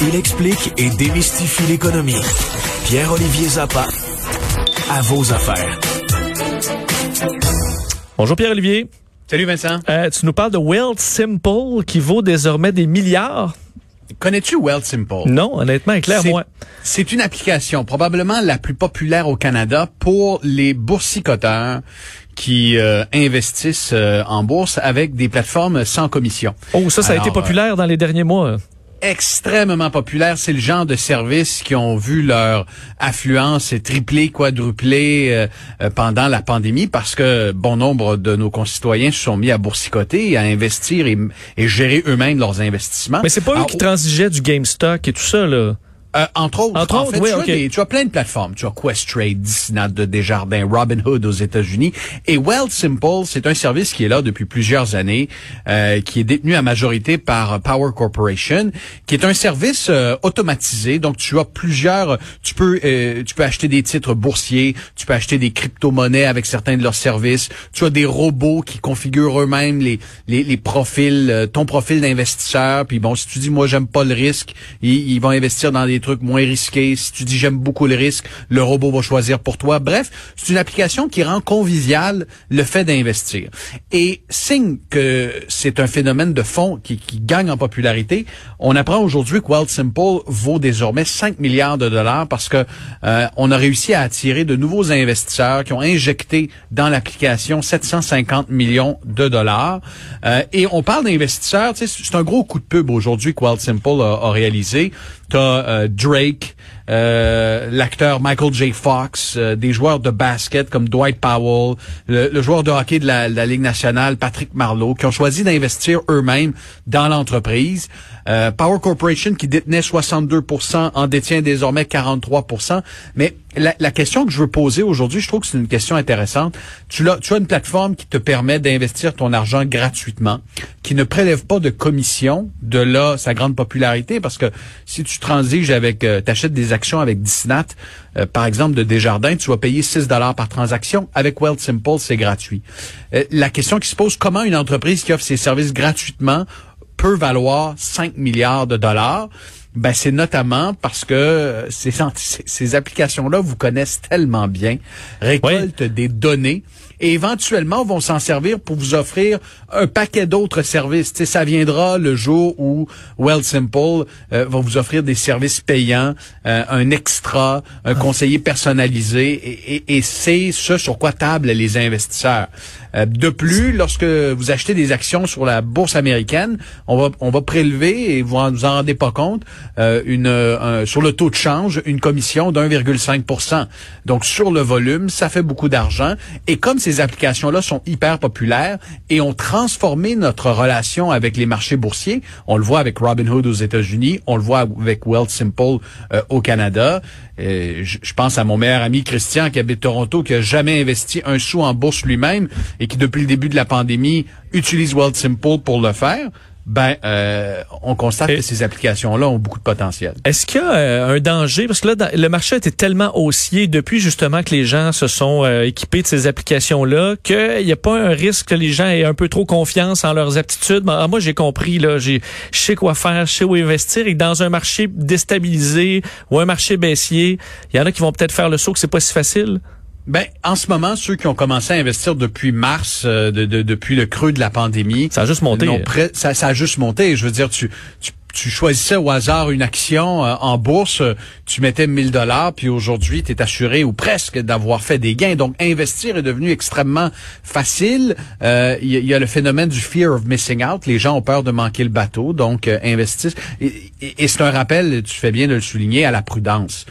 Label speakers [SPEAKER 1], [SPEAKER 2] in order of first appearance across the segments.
[SPEAKER 1] Il explique et démystifie l'économie. Pierre-Olivier Zappa, à vos affaires.
[SPEAKER 2] Bonjour Pierre-Olivier.
[SPEAKER 3] Salut Vincent.
[SPEAKER 2] Euh, tu nous parles de Wealth Simple qui vaut désormais des milliards.
[SPEAKER 3] Connais-tu Wealth Simple?
[SPEAKER 2] Non, honnêtement, éclaire-moi.
[SPEAKER 3] C'est une application probablement la plus populaire au Canada pour les boursicoteurs qui euh, investissent euh, en bourse avec des plateformes sans commission.
[SPEAKER 2] Oh, ça, ça a été populaire dans les derniers mois
[SPEAKER 3] extrêmement populaire. C'est le genre de services qui ont vu leur affluence tripler, quadrupler euh, euh, pendant la pandémie parce que bon nombre de nos concitoyens se sont mis à boursicoter, à investir et, gérer eux-mêmes leurs investissements.
[SPEAKER 2] Mais c'est pas eux qui transigeaient du GameStop et tout ça, là.
[SPEAKER 3] Euh, entre autres,
[SPEAKER 2] entre autres, oui,
[SPEAKER 3] tu, as tu, as plein de plateformes. Tu as Questrade, Disney de Desjardins, Robinhood aux États-Unis. Et Wealth Simple, c'est un service qui est là depuis plusieurs années, euh, qui est détenu à majorité par Power Corporation, qui est un service euh, automatisé. Donc, tu as plusieurs... Tu peux, euh, tu peux acheter des titres boursiers, tu peux acheter des crypto-monnaies avec certains de leurs services. Tu as des robots qui configurent eux-mêmes les, les, les, profils, ton profil d'investisseur. Puis bon, si tu dis, moi, j'aime pas le risque, ils, ils vont investir dans des trucs moins risqués. Si tu dis j'aime beaucoup le risque, le robot va choisir pour toi. Bref, c'est une application qui rend convivial le fait d'investir. Et signe que c'est un phénomène de fond qui, gagne en popularité, on apprend aujourd'hui que Wild Simple vaut désormais 5 milliards de dollars parce que euh, on a réussi à attirer de nouveaux investisseurs qui ont injecté dans l'application 750 millions de dollars. Euh, et on parle d'investisseurs, c'est un gros coup de pub aujourd'hui que Wild Simple a, a réalisé. T'as euh, Drake, euh, l'acteur Michael J. Fox, euh, des joueurs de basket comme Dwight Powell, le, joueur de hockey de la, Ligue nationale, Patrick Marlowe, qui ont choisi d'investir eux-mêmes dans l'entreprise. Power Corporation, qui détenait 62% en détient désormais 43% Mais la, question que je veux poser aujourd'hui, je trouve que c'est une question intéressante. Tu as, une plateforme qui te permet d'investir ton argent gratuitement, qui ne prélève pas de commission, de là sa grande popularité, parce que si tu transiges avec, euh, t'achètes des actions avec Disney, euh, par exemple de Desjardins, tu vas payer 6 dollars par transaction. Avec Wealth Simple, c'est gratuit. Euh, la question qui se pose, comment une entreprise qui offre ses services gratuitement peut valoir 5 milliards de dollars? Ben, c'est notamment parce que ces, ces applications-là vous connaissent tellement bien, récoltent des données et éventuellement vont s'en servir pour vous offrir un paquet d'autres services. ça viendra le jour où Well Simple euh, va vous offrir des services payants, euh, un extra, un conseiller personnalisé, et, et, et c'est ce sur quoi tablent les investisseurs. Euh, de plus, lorsque vous achetez des actions sur la bourse américaine, on va on va prélever et vous vous en rendez pas compte une sur le taux de change une commission d'1,5 Donc sur le volume, ça fait beaucoup d'argent et comme c'est ces applications-là sont hyper populaires et ont transformé notre relation avec les marchés boursiers. On le voit avec Robinhood aux États-Unis, on le voit avec Wealth Simple euh, au Canada. je, pense à mon meilleur ami Christian qui habite Toronto, qui a jamais investi un sou en bourse lui-même et qui depuis le début de la pandémie utilise Wealth Simple pour le faire ben euh, on constate que ces applications-là ont beaucoup de potentiel.
[SPEAKER 2] Est-ce qu'il y a euh, un danger? Parce que là le marché était tellement haussier depuis justement que les gens se sont euh, équipés de ces applications-là qu'il n'y a pas un risque que les gens aient un peu trop confiance en leurs aptitudes? Ah, moi j'ai compris là, j'ai je sais quoi faire, je sais où investir et dans un marché déstabilisé ou un marché baissier, il y en a qui vont peut-être faire le saut que c'est pas si facile.
[SPEAKER 3] Ben, en ce moment, ceux qui ont commencé à investir depuis mars, euh, de, depuis le creux de la pandémie,
[SPEAKER 2] ça a juste monté.
[SPEAKER 3] ça, ça a juste monté. Je veux dire, tu, tu tu choisissais au hasard une action euh, en bourse, tu mettais 1000 dollars, puis aujourd'hui, tu es assuré ou presque d'avoir fait des gains. Donc, investir est devenu extrêmement facile. Il euh, y, a le phénomène du fear of missing out. Les gens ont peur de manquer le bateau, donc euh, investissent. Et, et, c'est un rappel, tu fais bien de le souligner, à la prudence.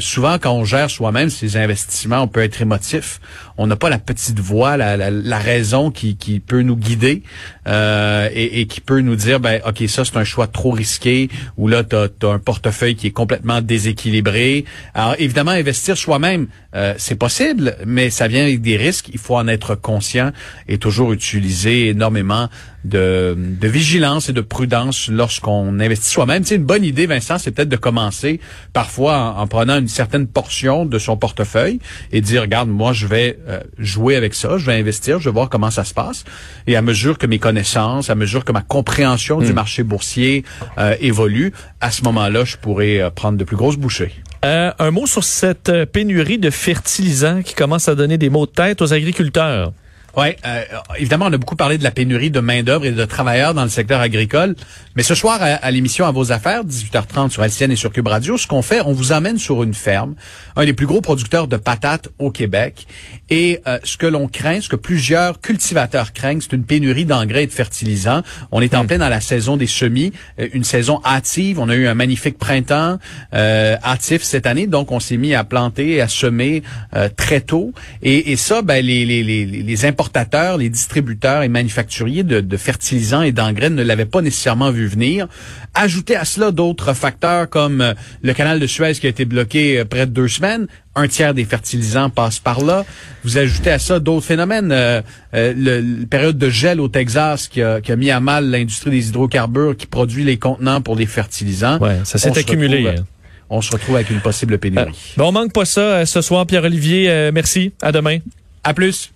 [SPEAKER 3] Souvent, quand on gère soi-même ses investissements, on peut être émotif. On n'a pas la petite voix, la, raison qui, peut nous guider et, et, qui peut nous dire, ben, ok, ça c'est un choix trop risqué, où là, tu as, un portefeuille qui est complètement déséquilibré. Alors, évidemment, investir soi-même, euh, c'est possible, mais ça vient avec des risques. Il faut en être conscient et toujours utiliser énormément de, de vigilance et de prudence lorsqu'on investit soi-même. C'est une bonne idée, Vincent, c'est peut-être de commencer parfois en, prenant une certaine portion de son portefeuille et dire, regarde, moi, je vais euh, jouer avec ça, je vais investir, je vais voir comment ça se passe. Et à mesure que mes connaissances, à mesure que ma compréhension du
[SPEAKER 2] Hmm.
[SPEAKER 3] marché boursier euh, évolue, à ce moment-là, je pourrais euh, prendre de plus grosses bouchées.
[SPEAKER 2] Euh, un mot sur cette euh, pénurie de fertilisants qui commence à donner des maux de tête aux agriculteurs.
[SPEAKER 3] Oui, euh, évidemment, on a beaucoup parlé de la pénurie de main-d'œuvre et de travailleurs dans le secteur agricole. Mais ce soir, à, à l'émission À vos affaires, 18h30 sur LCN et sur Cube Radio, ce qu'on fait, on vous emmène sur une ferme, un des plus gros producteurs de patates au Québec. Et euh, ce que l'on craint, ce que plusieurs cultivateurs craignent, c'est une pénurie d'engrais et de fertilisants. On est en plein dans la saison des semis, euh, une saison hâtive. On a eu un magnifique printemps euh, hâtif cette année, donc on s'est mis à planter, à semer euh, très tôt. Et, et ça, ben, les, les, les, les importateurs, les distributeurs et manufacturiers de, de fertilisants et d'engrais ne l'avaient pas nécessairement vu venir. Ajoutez à cela d'autres facteurs comme euh, le canal de Suez qui a été bloqué euh, près de deux semaines. Un tiers des fertilisants passe par là. Vous ajoutez à ça d'autres phénomènes. Euh, euh, le, la période de gel au Texas qui a, qui a mis à mal l'industrie des hydrocarbures qui produit les contenants pour les fertilisants.
[SPEAKER 2] Ouais, ça s'est accumulé.
[SPEAKER 3] retrouve- on se retrouve avec une possible pénurie.
[SPEAKER 2] Euh, bon, on manque pas ça ce soir, Pierre-Olivier. merci. À demain.
[SPEAKER 3] À plus.